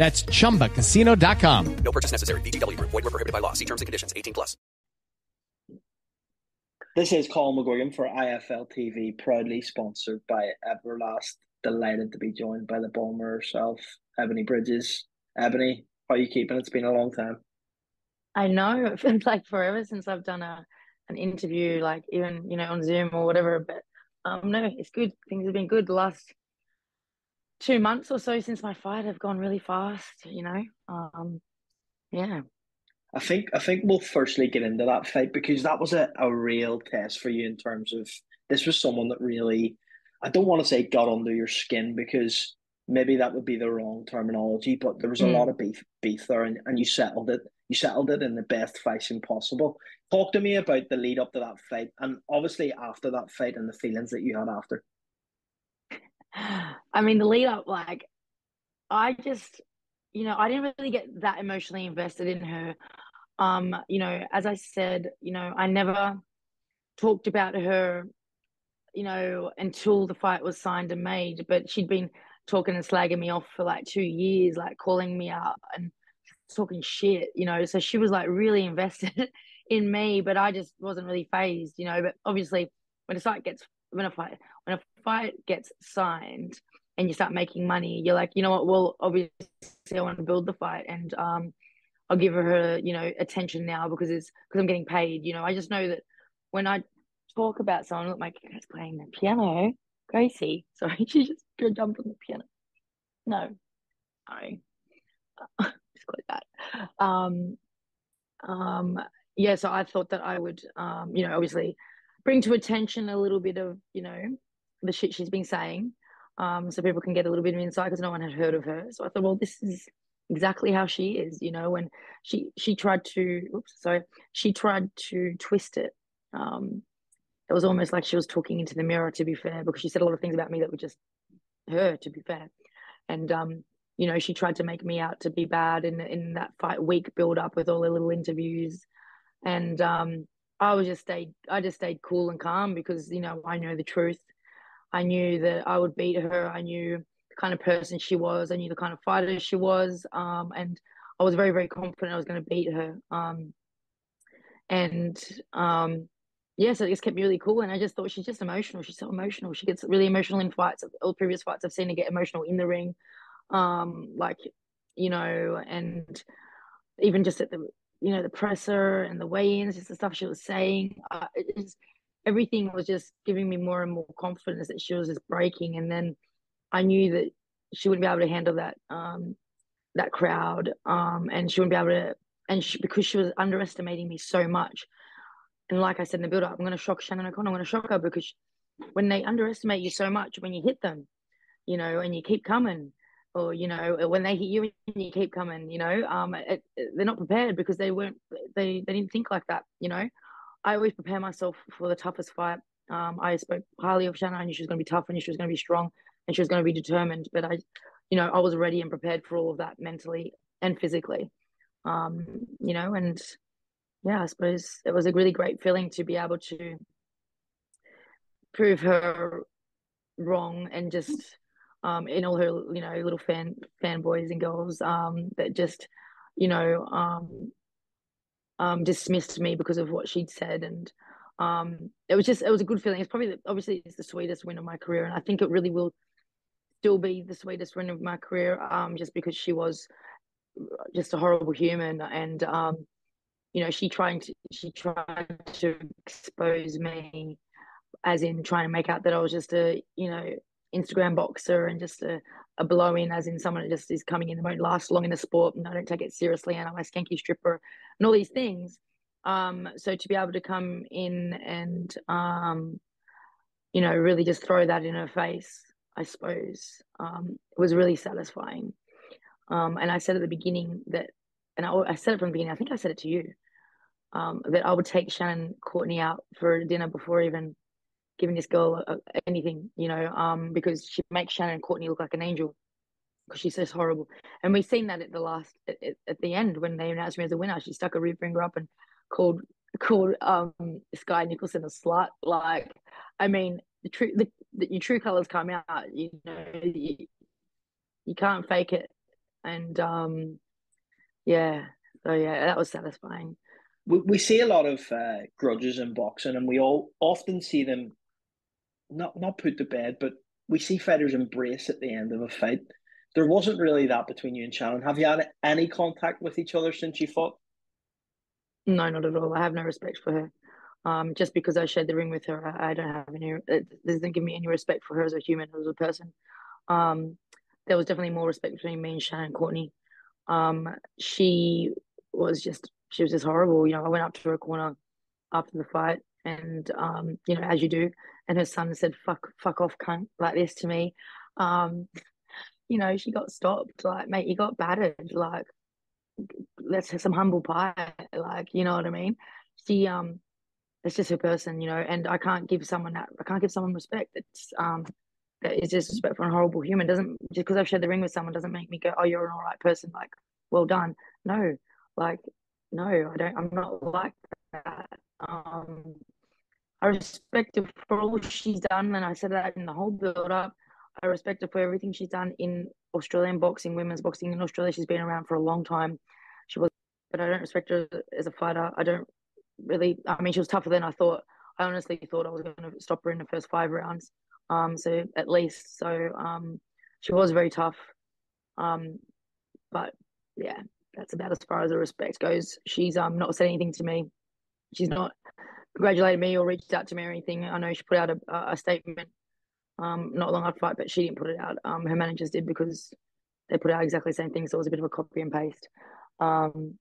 That's chumbacasino.com. No purchase necessary. VGW Group. Void were prohibited by law. See terms and conditions. 18 plus. This is Colin McGuigan for IFL TV, proudly sponsored by Everlast. Delighted to be joined by the bomber herself, Ebanie Bridges. Ebanie, how are you keeping? It's been a long time. I know it feels like forever since I've done a an interview, like even you know on Zoom or whatever. But um, no, it's good. Things have been good. The last two months or so since my fight have gone really fast. You know, um, yeah. I think I think we'll firstly get into that fight because that was a, a real test for you in terms of this was someone that really I don't want to say got under your skin because maybe that would be the wrong terminology, but there was a Mm. lot of beef beef there and, and you settled it. You settled it in the best fashion possible. Talk to me about the lead up to that fight and obviously after that fight and the feelings that you had after. I mean, the lead up, like, I just, you know, I didn't really get that emotionally invested in her. Um, you know, as I said, you know, I never talked about her, you know, until the fight was signed and made, but she'd been talking and slagging me off for like two years, like calling me out and talking shit, you know. So she was like really invested in me, but I just wasn't really phased, you know. But obviously, when a fight gets when a fight when a fight gets signed and you start making money, you're like, you know what? Well, obviously, I want to build the fight, and um, I'll give her, you know, attention now because it's because I'm getting paid. You know, I just know that when I talk about someone, look, my cat's playing the piano. Gracie, sorry, she just jumped on the piano. No, sorry, just like that. Um, um, yeah. So I thought that I would, um, you know, obviously bring to attention a little bit of, you know, the shit she's been saying, um, so people can get a little bit of insight because no one had heard of her. So I thought, well, this is exactly how she is, you know. When she she tried to, oops, sorry, she tried to twist it. Um, it was almost like she was talking into the mirror. To be fair, because she said a lot of things about me that were just her. To be fair, and um, you know, she tried to make me out to be bad in in that fight week build up with all the little interviews, and um, I was just stayed. I just stayed cool and calm because you know I know the truth. I knew that I would beat her. I knew the kind of person she was. I knew the kind of fighter she was. Um, and I was very, very confident I was going to beat her. Um, and um, yeah, so it just kept me really cool. And I just thought she's just emotional. She's so emotional. She gets really emotional in fights. All previous fights I've seen her get emotional in the ring. Um, like, you know, and even just at the, you know, the presser and the weigh-ins, just the stuff she was saying. Uh, it just, everything was just giving me more and more confidence that she was just breaking. And then I knew that she wouldn't be able to handle that um, that crowd, um, and she wouldn't be able to. And she, because she was underestimating me so much, and like I said in the build up, I'm going to shock Shannon O'Connell. I'm going to shock her because when they underestimate you so much, when you hit them, you know, and you keep coming, or you know, when they hit you and you keep coming, you know, um, it, it, they're not prepared because they weren't, they they didn't think like that, you know. I always prepare myself for the toughest fight. Um, I spoke highly of Shannon. I knew she was going to be tough. and she was going to be strong, and she was going to be determined. But I, you know, I was ready and prepared for all of that mentally and physically. Um, you know, and yeah, I suppose it was a really great feeling to be able to prove her wrong and just um in all her you know little fan fanboys and girls um that just you know um um dismissed me because of what she'd said. And um it was just it was a good feeling. It's probably the, obviously it's the sweetest win of my career. And I think it really will still be the sweetest win of my career um just because she was just a horrible human. And um you know she trying to she tried to expose me as in trying to make out that I was just a you know Instagram boxer and just a, a blow in as in someone that just is coming in and won't last long in the sport and I don't take it seriously and I'm a skanky stripper and all these things. Um so to be able to come in and um you know really just throw that in her face I suppose um it was really satisfying. Um and I said at the beginning that and I, I said it from the beginning I think I said it to you um, that I would take Shannon Courtney out for dinner before even giving this girl a, anything, you know, um, because she makes Shannon and Courtney look like an angel because she's so horrible. And we've seen that at the last, at, at, the end when they announced me as a winner, she stuck a rear finger up and called called um Skye Nicolson a slut. Like, I mean, the true the, the your true colors come out. You know, you, you can't fake it. And um, yeah, so yeah, that was satisfying we, we see a lot of uh, grudges in boxing, and we all often see them not not put to bed, but we see fighters embrace at the end of a fight. There wasn't really that between you and Shannon. Have you had any contact with each other since you fought? No, not at all. I have no respect for her. Um, just because I shared the ring with her, I, I don't have any. It doesn't give me any respect for her as a human, as a person. Um, there was definitely more respect between me and Shannon Courtney. Um, she was just she was just horrible. You know, I went up to her corner after the fight, and um, you know, as you do, and her son said, "Fuck, fuck off, cunt," like this to me. Um, you know, she got stopped. Like, mate, you got battered. Like, let's have some humble pie. Like, you know what I mean? She, um, it's just her person, you know, and I can't give someone that. I can't give someone respect. It's um, that is disrespectful and horrible human. Doesn't just because I've shared the ring with someone doesn't make me go, oh, you're an all right person. Like, well done. No, like no, I don't. I'm not like that. Um, I respect her for all she's done, and I said that in the whole build up. I respect her for everything she's done in Australian boxing, women's boxing in Australia. She's been around for a long time. She was, but I don't respect her as a fighter. I don't really. I mean, she was tougher than I thought. I honestly thought I was going to stop her in the first five rounds. Um, so at least, so um, she was very tough. Um, but yeah, that's about as far as the respect goes. She's um not said anything to me. She's not congratulated me or reached out to me or anything. I know she put out a, a statement um not long after fight, but she didn't put it out. Um, her managers did because they put out exactly the same thing. So it was a bit of a copy and paste. Um,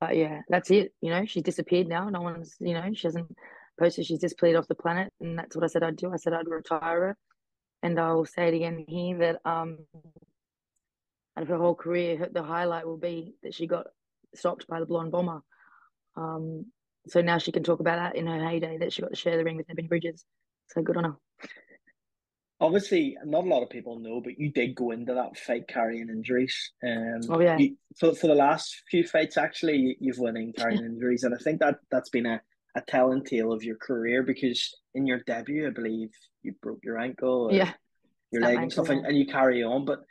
but yeah, that's it. You know, she's disappeared now. No one's, you know, she hasn't posted. She's disappeared off the planet, and that's what I said I'd do. I said I'd retire her, and I'll say it again here that um out of her whole career, the highlight will be that she got stopped by the blonde bomber. Um, so now she can talk about that in her heyday that she got to share the ring with Ebanie Bridges. So good on her. Obviously, not a lot of people know, but you did go into that fight carrying injuries. Um, oh yeah. You, for for the last few fights, actually, you've won in carrying injuries, and I think that that's been a, a telling tale of your career because in your debut, I believe you broke your ankle, yeah, your leg and stuff, and, and you carry on, but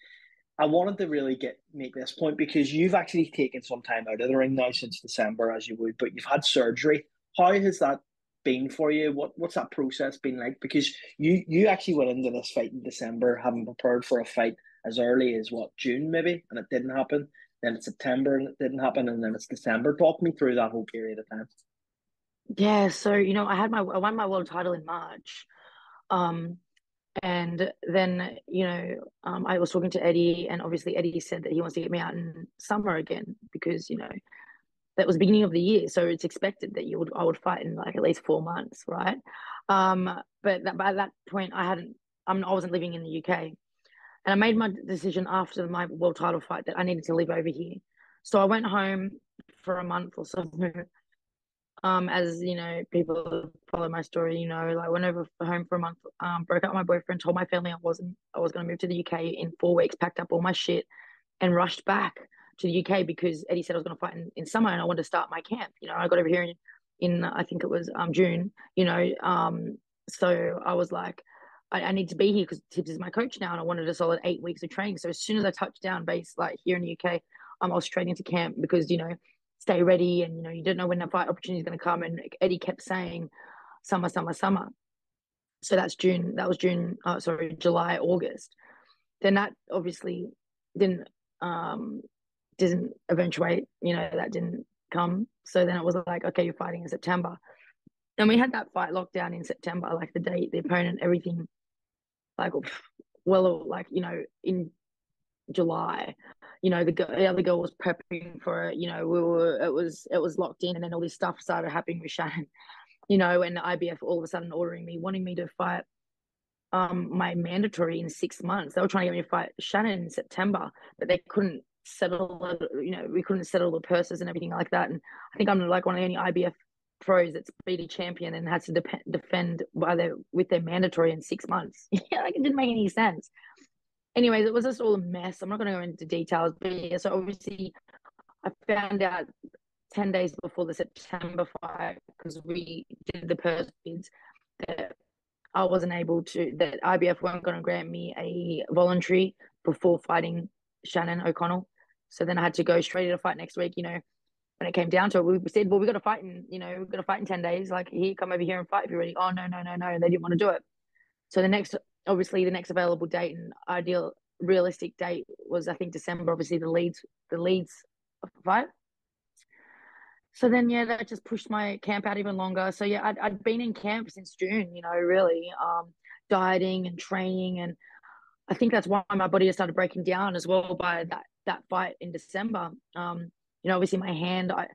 I wanted to really get make this point because you've actually taken some time out of the ring now since December, as you would, but you've had surgery. How has that been for you? What what's that process been like? Because you you actually went into this fight in December, having prepared for a fight as early as what June maybe, and it didn't happen. Then it's September and it didn't happen, and then it's December. Talk me through that whole period of time. Yeah, so you know, I had my I won my world title in March. Um, and then, you know, um, I was talking to Eddie, and obviously Eddie said that he wants to get me out in summer again because, you know, that was beginning of the year, so it's expected that you would I would fight in like at least four months, right? Um, but that, by that point, I hadn't, I'm, I wasn't living in the UK, and I made my decision after my world title fight that I needed to live over here. So I went home for a month or so, um, as you know, people follow my story, you know, like went over home for a month, um, broke up my boyfriend, told my family I wasn't, I was going to move to the UK in four weeks, packed up all my shit, and rushed back to the UK because Eddie said I was going to fight in, in summer and I wanted to start my camp. You know, I got over here in, in I think it was um June. You know, um, so I was like, I, I need to be here because Tibbs is my coach now, and I wanted a solid eight weeks of training. So as soon as I touched down base, like here in the UK, um, I was straight into camp because you know, stay ready, and you know, you don't know when the fight opportunity is going to come. And Eddie kept saying, summer, summer, summer. So that's June. That was June. Uh, sorry, July, August. Then that obviously didn't um didn't eventuate. You know, that didn't come. So then it was like, okay, you're fighting in September. And we had that fight locked down in September, like the date, the opponent, everything like well like you know in July you know the, the other girl was prepping for it you know we were it was it was locked in and then all this stuff started happening with Shannon you know and the IBF all of a sudden ordering me wanting me to fight um my mandatory in six months they were trying to get me to fight Shannon in September but they couldn't settle you know we couldn't settle the purses and everything like that and I think I'm like one of the only IBF pros that's BD champion and has to de- defend by their with their mandatory in six months. yeah, like it didn't make any sense. Anyways, it was just all a mess. I'm not going to go into details, but yeah. So obviously, I found out ten days before the September fight because we did the purse bids that I wasn't able to. That IBF weren't going to grant me a voluntary before fighting Shannon O'Connell. So then I had to go straight to fight next week. You know, when it came down to it, we said, well, we got to fight in, you know, we've got to fight in 10 days. Like, here, come over here and fight if you're ready. Oh, no, no, no, no. They didn't want to do it. So the next, obviously, the next available date and ideal, realistic date was, I think, December. Obviously, the Leeds, the Leeds fight. So then, yeah, that just pushed my camp out even longer. So yeah, I'd, I'd been in camp since June, you know, really, um, dieting and training. And I think that's why my body has started breaking down as well by that, that fight in December. Um, you know, obviously my hand, I,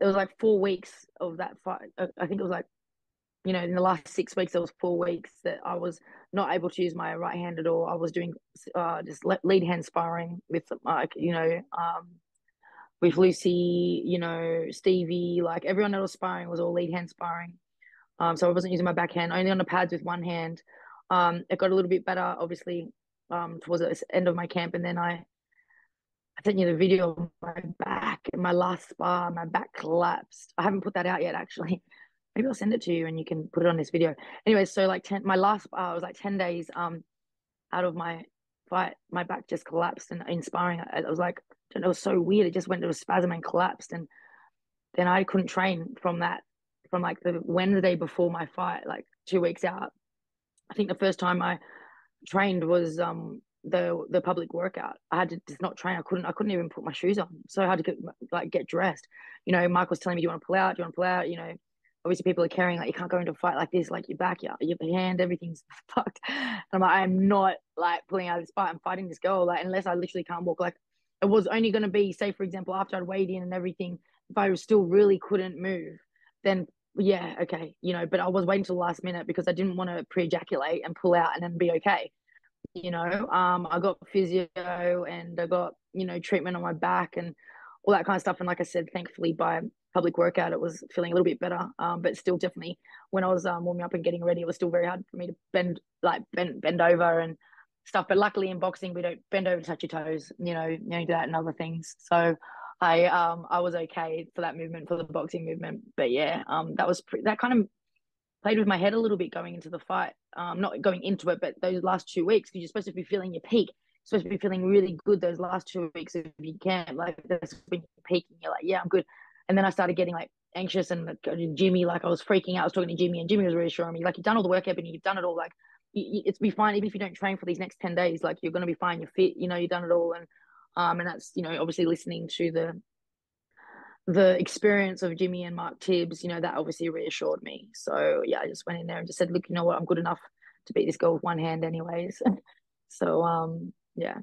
it was like four weeks of that fight. I think it was like, you know, in the last six weeks, there was four weeks that I was not able to use my right hand at all. I was doing uh, just lead hand sparring with like, you know, um, with Lucy, you know, Stevie, like everyone that was sparring was all lead hand sparring. Um, so I wasn't using my backhand, only on the pads with one hand. Um, it got a little bit better, obviously, um, towards the end of my camp, and then I I sent you the video of my back and my last spar, my back collapsed. I haven't put that out yet, actually. Maybe I'll send it to you and you can put it on this video. Anyway, so like 10, my last spar was like 10 days um out of my fight. My back just collapsed and in sparring, I, I was like, I it was so weird. It just went to a spasm and collapsed. And then I couldn't train from that, from like the Wednesday before my fight, like two weeks out. I think the first time I trained was um the the public workout. I had to just not train. I couldn't. I couldn't even put my shoes on. So I had to get like get dressed. You know, Mike was telling me, "Do you want to pull out? Do you want to pull out?" You know, obviously people are carrying like you can't go into a fight like this. Like your back, your your hand, everything's fucked. And I'm like, I am not like pulling out of this fight. I'm fighting this girl. Like unless I literally can't walk. Like it was only going to be, say for example, after I'd weighed in and everything. If I still really couldn't move, then yeah, okay, you know. But I was waiting till the last minute because I didn't want to pre-ejaculate and pull out and then be okay you know um i got physio and i got you know treatment on my back and all that kind of stuff and like i said thankfully by public workout it was feeling a little bit better um but still definitely when i was um, warming up and getting ready it was still very hard for me to bend like bend bend over and stuff but luckily in boxing we don't bend over to touch your toes you know you know that and other things so i um i was okay for that movement for the boxing movement but yeah um that was pre- that kind of played with my head a little bit going into the fight. Um, not going into it, but those last two weeks, because you're supposed to be feeling your peak. Supposed to be feeling really good those last two weeks if you can. Like that's when you're peaking. You're like, yeah, I'm good. And then I started getting like anxious and Jimmy, like I was freaking out. I was talking to Jimmy, and Jimmy was reassuring me, like you've done all the work, and you've done it all. Like it's be fine, even if you don't train for these next ten days. Like you're gonna be fine. You're fit. You know, you've done it all, and um, and that's you know obviously listening to the the experience of Jimmy and Mark Tibbs, you know, that obviously reassured me. So yeah, I just went in there and just said, look, you know what, I'm good enough to beat this girl with one hand anyways. so um yeah.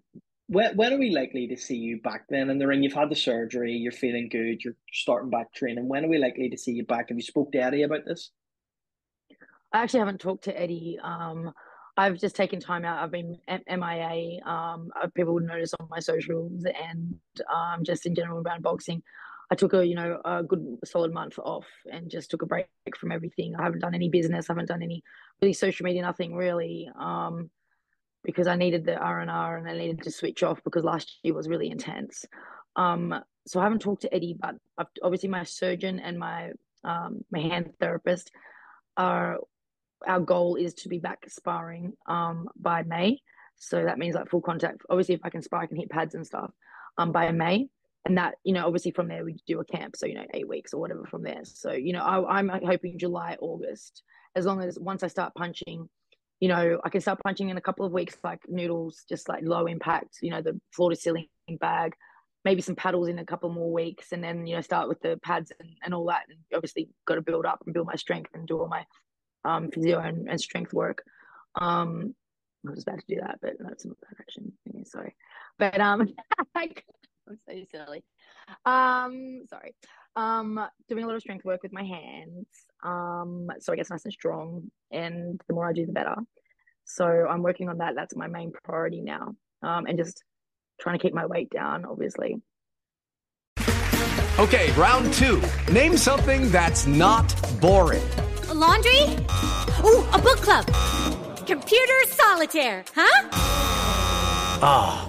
When, when are we likely to see you back then in the ring? You've had the surgery, you're feeling good, you're starting back training. When are we likely to see you back? Have you spoke to Eddie about this? I actually haven't talked to Eddie. Um, I've just taken time out. I've been MIA. Um, people would notice on my socials and um, just in general around boxing. I took a you know a good solid month off and just took a break from everything. I haven't done any business. I haven't done any really social media. Nothing really. Um, because I needed the R and R and I needed to switch off because last year was really intense. Um, so I haven't talked to Eddie, but obviously my surgeon and my um, my hand therapist are our goal is to be back sparring um, by May. So that means like full contact. Obviously, if I can spar, I can hit pads and stuff um, by May. And that, you know, obviously from there we do a camp. So, you know, eight weeks or whatever from there. So, you know, I, I'm hoping July, August, as long as once I start punching, you know, I can start punching in a couple of weeks, like noodles, just like low impact, you know, the floor to ceiling bag, maybe some paddles in a couple more weeks, and then, you know, start with the pads and, and all that. And obviously got to build up and build my strength and do all my um, physio and, and strength work. Um, I was about to do that, but that's not that action. Sorry, but um, I'm so silly. Um, sorry. Um, doing a lot of strength work with my hands. Um, so I guess nice and strong, and the more I do, the better. So I'm working on that. That's my main priority now. Um, and just trying to keep my weight down, obviously. Okay, round two. Name something that's not boring. A laundry? Ooh, a book club. Computer solitaire, huh? Ah, oh,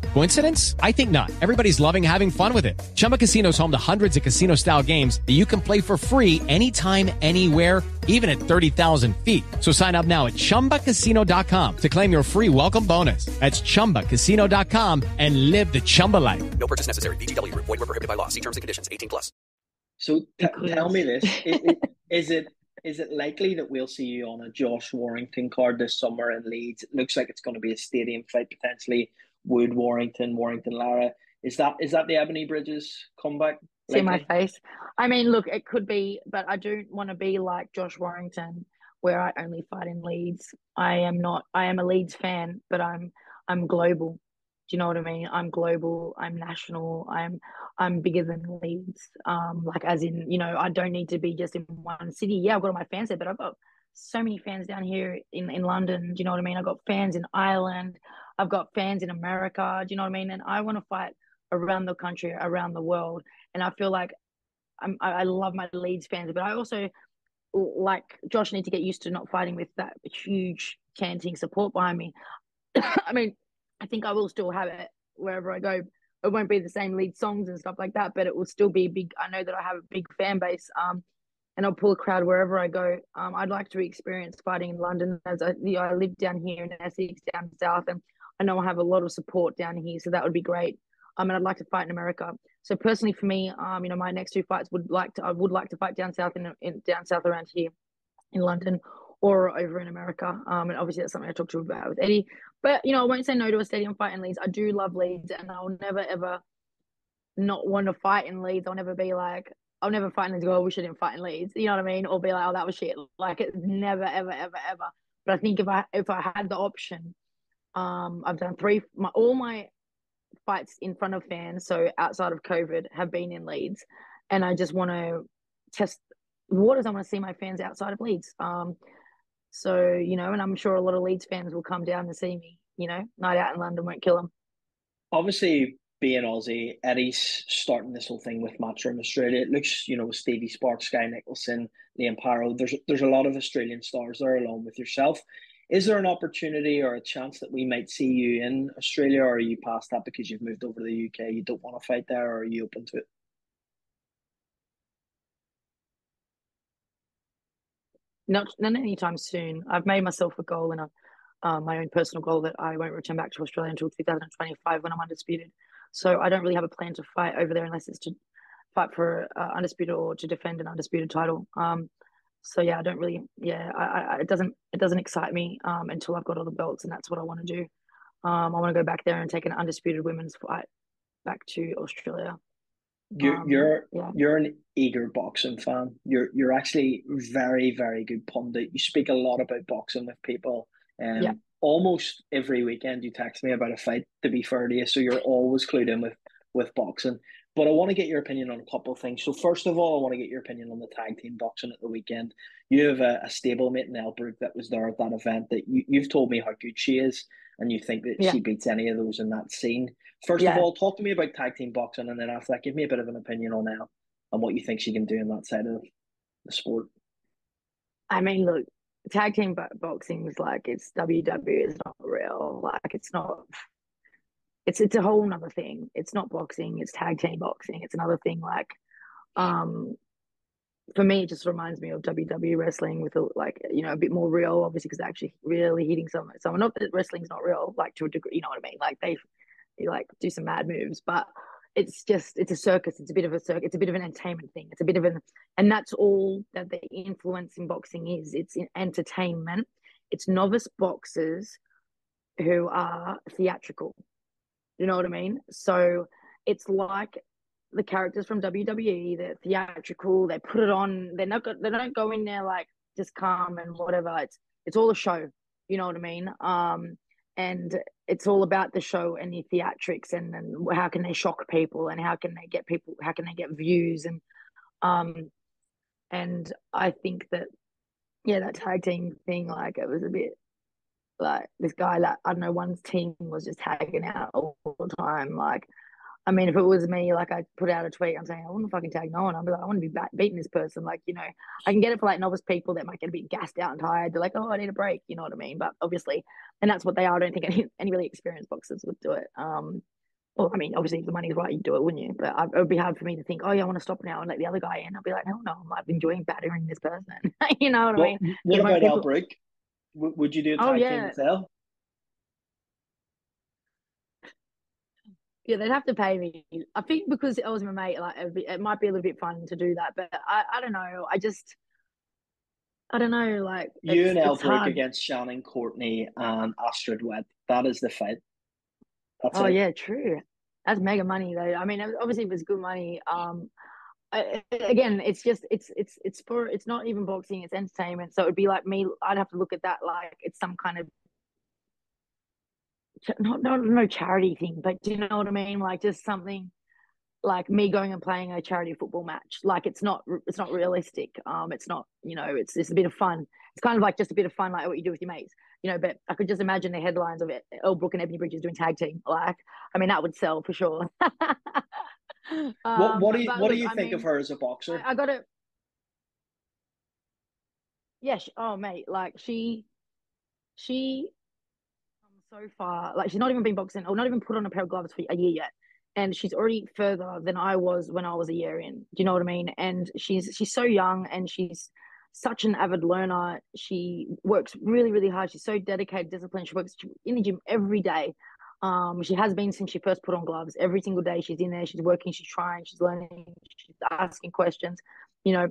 Coincidence? I think not. Everybody's loving having fun with it. Chumba Casino is home to hundreds of casino style games that you can play for free anytime, anywhere, even at 30,000 feet. So sign up now at chumbacasino.com to claim your free welcome bonus. That's chumbacasino.com and live the Chumba life. No purchase necessary. VGW, void, were prohibited by law. See terms and conditions 18 plus. So t- tell me this: is, is it is it likely that we'll see you on a Josh Warrington card this summer in Leeds? It looks like it's going to be a stadium fight potentially. Wood Warrington, Warrington Lara. Is that is that the Ebanie Bridges comeback? See my face. I mean, look, it could be, but I don't want to be like Josh Warrington, where I only fight in Leeds. I am not. I am a Leeds fan, but I'm I'm global. Do you know what I mean? I'm global. I'm national. I'm I'm bigger than Leeds. Um, like as in, you know, I don't need to be just in one city. Yeah, I've got all my fans there, but I've got so many fans down here in in London. Do you know what I mean? I've got fans in Ireland. I've got fans in America. Do you know what I mean? And I want to fight around the country, around the world. And I feel like I'm, I love my Leeds fans, but I also like Josh need to get used to not fighting with that huge chanting support behind me. I mean, I think I will still have it wherever I go. It won't be the same lead songs and stuff like that, but it will still be big. I know that I have a big fan base, um, and I'll pull a crowd wherever I go. Um, I'd like to experience fighting in London as I, you know, I live down here in Essex, down south, and I know I have a lot of support down here, so that would be great. Um, and I'd like to fight in America. So personally, for me, um, you know, my next two fights would like to, I would like to fight down south in, in down south around here, in London, or over in America. Um, and obviously that's something I talked to about with Eddie. But you know, I won't say no to a stadium fight in Leeds. I do love Leeds, and I'll never ever not want to fight in Leeds. I'll never be like, I'll never fight in Leeds. Oh, we shouldn't fight in Leeds. You know what I mean? Or be like, oh, that was shit. Like it's never, ever, ever, ever. But I think if I if I had the option, um, I've done three. My all my fights in front of fans, so outside of COVID, have been in Leeds, and I just want to test waters. I want to see my fans outside of Leeds. Um, so, you know, and I'm sure a lot of Leeds fans will come down to see me, you know, night out in London won't kill them. Obviously, being Aussie, Eddie's starting this whole thing with Matchroom Australia. It looks, you know, with Stevie Sparks, Skye Nicolson, Liam Paro, there's there's a lot of Australian stars there along with yourself. Is there an opportunity or a chance that we might see you in Australia, or are you past that because you've moved over to the UK? You don't want to fight there, or are you open to it? not not anytime soon. I've made myself a goal and a uh, my own personal goal that I won't return back to Australia until 2025 when I'm undisputed. So I don't really have a plan to fight over there unless it's to fight for uh, undisputed or to defend an undisputed title. Um, so yeah, I don't really, yeah, I, I, it doesn't it doesn't excite me um, until I've got all the belts, and that's what I want to do. Um, I want to go back there and take an undisputed women's fight back to Australia. You're um, you're yeah. you're an eager boxing fan. You're you're actually very very good pundit. You speak a lot about boxing with people, and yeah. almost every weekend you text me about a fight. To be fair to you, so you're always clued in with with boxing. But I want to get your opinion on a couple of things. So first of all, I want to get your opinion on the tag team boxing at the weekend. You have a, a stablemate in Elle Brooke that was there at that event that you, you've told me how good she is, and you think that Yeah. she beats any of those in that scene. First Yeah. of all, talk to me about tag team boxing, and then after that, give me a bit of an opinion on Elle and what you think she can do in that side of the sport. I mean, look, tag team boxing is like it's WWE. It's not real. Like it's not. It's it's a whole nother thing. It's not boxing. It's tag team boxing. It's another thing. Like, um, for me, it just reminds me of WWE wrestling with a, like you know a bit more real, obviously, because they're actually really hitting someone. Someone not that wrestling's not real, like to a degree. You know what I mean? Like they, they like do some mad moves, but it's just it's a circus. It's a bit of a circus. It's a bit of an entertainment thing. It's a bit of an and that's all that the influence in boxing is. It's in entertainment. It's novice boxers who are theatrical. You know what I mean? So it's like the characters from WWE. They're theatrical. They put it on. They're not. They don't go in there like just calm and whatever. It's it's all a show. You know what I mean? Um, and it's all about the show and the theatrics and, and how can they shock people and how can they get people how can they get views and um and I think that yeah that tag team thing like it was a bit like this guy like I don't know one's team was just tagging out all the time like I mean if it was me like I put out a tweet I'm saying I wouldn't fucking tag no one I'd be like I want to be bat- beating this person like you know I can get it for like novice people that might get a bit gassed out and tired they're like oh I need a break you know what I mean but obviously and that's what they are I don't think any, any really experienced boxers would do it um well, I mean, obviously, if the money's right, you'd do it, wouldn't you? But I, it would be hard for me to think, oh, yeah, I want to stop now and let the other guy in. I'd be like, no, no, I'm enjoying battering this person. you know what I mean? what about people-? W- would you do Oh, yeah. Elle? Yeah, they'd have to pay me. I think because I was my mate, like it might be a little bit fun to do that. But I, I don't know. I just, I don't know. Like You and hard. against Shannon Courtney and Astrid Wett. That is the fight. That's Oh it. yeah, true. That's mega money though. I mean, obviously it was good money. Um, Again, it's just it's it's it's for it's not even boxing. It's entertainment. So it'd be like me. I'd have to look at that like it's some kind of not not no charity thing, but do you know what I mean? Like just something like me going and playing a charity football match. Like it's not it's not realistic. Um, it's not you know it's it's a bit of fun. It's kind of like just a bit of fun, like what you do with your mates. You know, but I could just imagine the headlines of it. Elle Brooke and Ebanie Bridges doing tag team. Like, I mean, that would sell for sure. What, what do Um, you but What do you I think of her as a boxer? I, I got to. Yeah. Oh, mate. Like she, she, come so far. Like she's not even been boxing, or not even put on a pair of gloves for a year yet, and she's already further than I was when I was a year in. Do you know what I mean? And she's she's so young, and she's such an avid learner. She works really, really hard. She's so dedicated, disciplined. She works in the gym every day. Um, she has been since she first put on gloves. Every single day she's in there, she's working, she's trying, she's learning, she's asking questions. You know,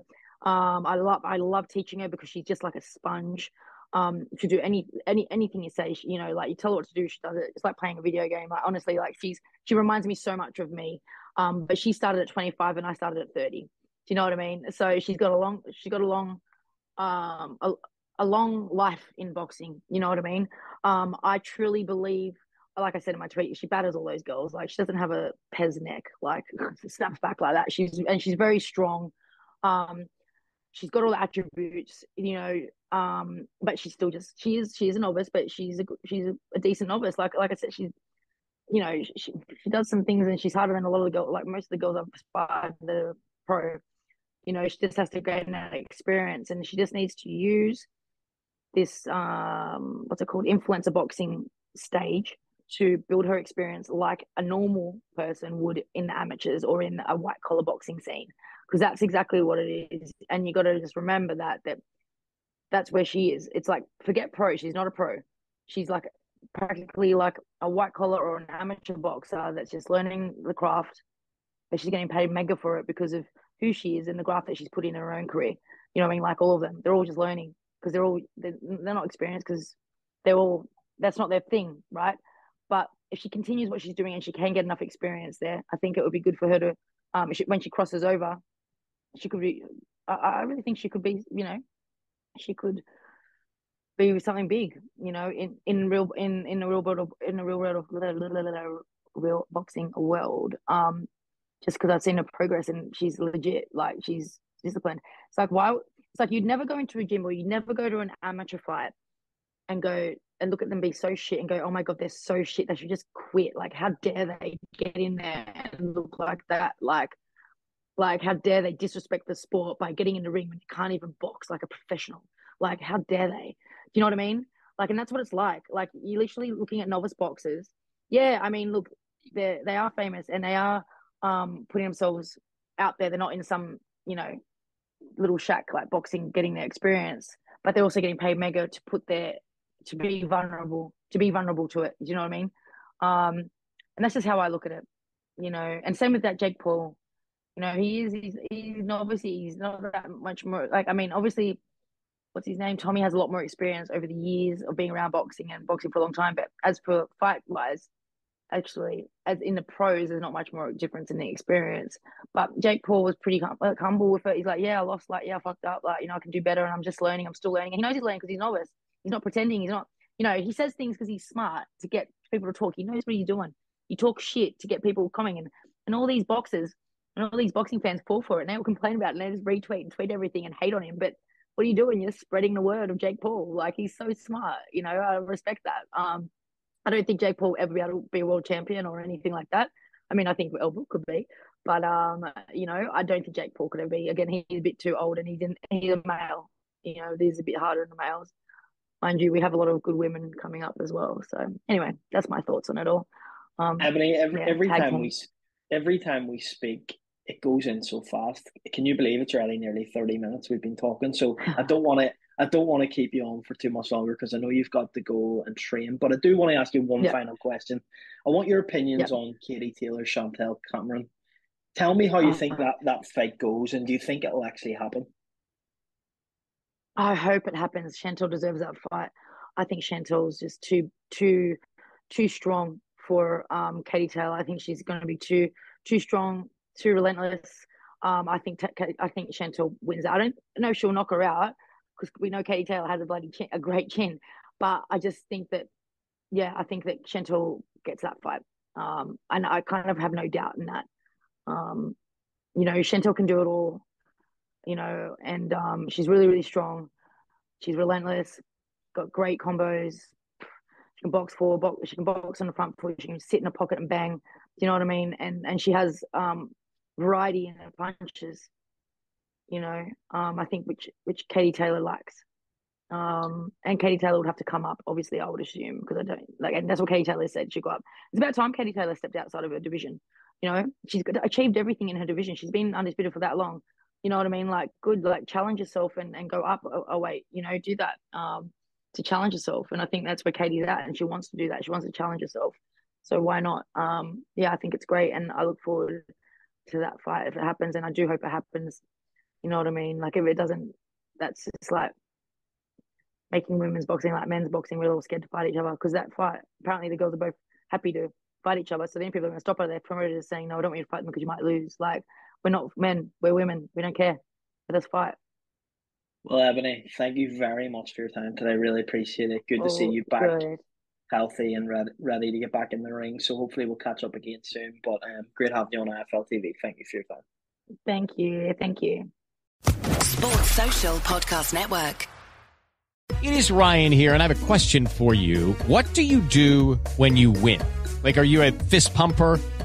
um, I love I love teaching her because she's just like a sponge. Um, to do any any anything you say, she, you know, like you tell her what to do, she does it. It's like playing a video game. Like honestly, like she's she reminds me so much of me. Um, but she started at 25 and I started at 30. Do you know what I mean? So she's got a long she's got a long um a, a long life in boxing. You know what I mean? Um, I truly believe like I said in my tweet, she batters all those girls. Like she doesn't have a pez neck, like snaps back like that. She's and she's very strong. Um, she's got all the attributes, you know. Um, but she's still just she is she is a novice, but she's a she's a, a decent novice. Like like I said, she's you know she she does some things and she's harder than a lot of the girls. Like most of the girls I've aspired the pro. You know, she just has to gain that experience, and she just needs to use this um what's it called influencer boxing stage to build her experience like a normal person would in the amateurs or in a white collar boxing scene because that's exactly what it is. And you got to just remember that that that's where she is. It's like forget pro she's not a pro. She's like practically like a white collar or an amateur boxer that's just learning the craft but she's getting paid mega for it because of who she is and the graft that she's put in her own career. You know what i mean? Like all of them. They're all just learning because they're all they're, they're not experienced because they're all that's not their thing right but if she continues what she's doing and she can get enough experience there, I think it would be good for her to, um, she, when she crosses over, she could be. I, I really think she could be. You know, she could be something big. You know, in in real in in the real world of in the real world of real boxing world. Um, just because I've seen her progress and she's legit, like she's disciplined. It's like why? It's like you'd never go into a gym or you'd never go to an amateur fight and go and look at them be so shit and go, oh my god, they're so shit. They should just quit. Like, how dare they get in there and look like that? Like, like how dare they disrespect the sport by getting in the ring when you can't even box like a professional? Like, how dare they? Do you know what I mean? Like, and that's what it's like. Like, you're literally looking at novice boxers. Yeah, I mean, look, they they are famous and they are um putting themselves out there. They're not in some you know little shack like boxing, getting their experience, but they're also getting paid mega to put their to be vulnerable, to be vulnerable to it. Do you know what I mean? Um, and that's just how I look at it, you know. And same with that Jake Paul. You know, he is he's he's obviously he's not that much more like I mean, obviously what's his name? Tommy has a lot more experience over the years of being around boxing and boxing for a long time. But as for fight wise, actually, as in the pros, there's not much more difference in the experience. But Jake Paul was pretty hum- humble with it. He's like, yeah, I lost, like, yeah, I fucked up, like, you know, I can do better, and I'm just learning. I'm still learning. And he knows he's learning because he's novice. He's not pretending. He's not, you know, he says things because he's smart to get people to talk. He knows what he's doing. He talks shit to get people coming, and and all these boxers and all these boxing fans fall for it, and they will complain about it, and they just retweet and tweet everything and hate on him. But what are you doing? You're spreading the word of Jake Paul. Like he's so smart. You know, I respect that. Um, I don't think Jake Paul ever be able to be a world champion or anything like that. I mean, I think Elbow could be, but um, you know, I don't think Jake Paul could ever be. Again, he's a bit too old and he's in, he's a male. You know, it is a bit harder in the males. Mind you, we have a lot of good women coming up as well. So anyway, that's my thoughts on it all. Um, Ebanie, every, yeah, every time we every time we speak, it goes in so fast. Can you believe it's already nearly thirty minutes we've been talking? So I don't want to I don't want to keep you on for too much longer because I know you've got to go and train. But I do want to ask you one Yeah. final question. I want your opinions Yeah. on Katie Taylor, Chantel Cameron. Tell me how you Uh, think that that fight goes, and do you think it'll actually happen? I hope it happens. Chantel deserves that fight. I think Chantel's just too too too strong for um Katie Taylor. I think she's going to be too too strong, too relentless. Um, I think I think Chantel wins. I don't know if she'll knock her out because we know Katie Taylor has a bloody chin, a great chin. But I just think that, yeah, I think that Chantel gets that fight. Um, and I kind of have no doubt in that. Um, you know, Chantel can do it all. You know, and um, she's really really strong. She's relentless. Got great combos. She can box forward. Box, she can box on the front foot. She can sit in a pocket and bang. Do you know what I mean? And and she has um, variety in her punches. You know, um, I think which which Katie Taylor lacks. Um, and Katie Taylor would have to come up, obviously, I would assume, because I don't like, and that's what Katie Taylor said. She got up. It's about time Katie Taylor stepped outside of her division. You know, she's achieved everything in her division. She's been undisputed for that long. You know what I mean? Like, good, like, challenge yourself and, and go up. Oh, wait, you know, do that um, to challenge yourself. And I think that's where Katie's at, and she wants to do that. She wants to challenge herself. So why not? Um, yeah, I think it's great, and I look forward to that fight if it happens, and I do hope it happens. You know what I mean? Like, if it doesn't, that's just like making women's boxing like men's boxing. We're all scared to fight each other because that fight. Apparently, the girls are both happy to fight each other. So then people are going to stop her. Their promoters are saying, "No, I don't want you to fight them because you might lose." Like, we're not men. We're women. We don't care. Let us fight. Well, Ebanie, thank you very much for your time today. Really appreciate it. Good to see Oh, you back good. healthy and ready, ready to get back in the ring. So hopefully we'll catch up again soon. But um, great having you on IFL TV. Thank you for your time. Thank you. Thank you. Sports Social Podcast Network. It is Ryan here, and I have a question for you. What do you do when you win? Like, are you a fist pumper?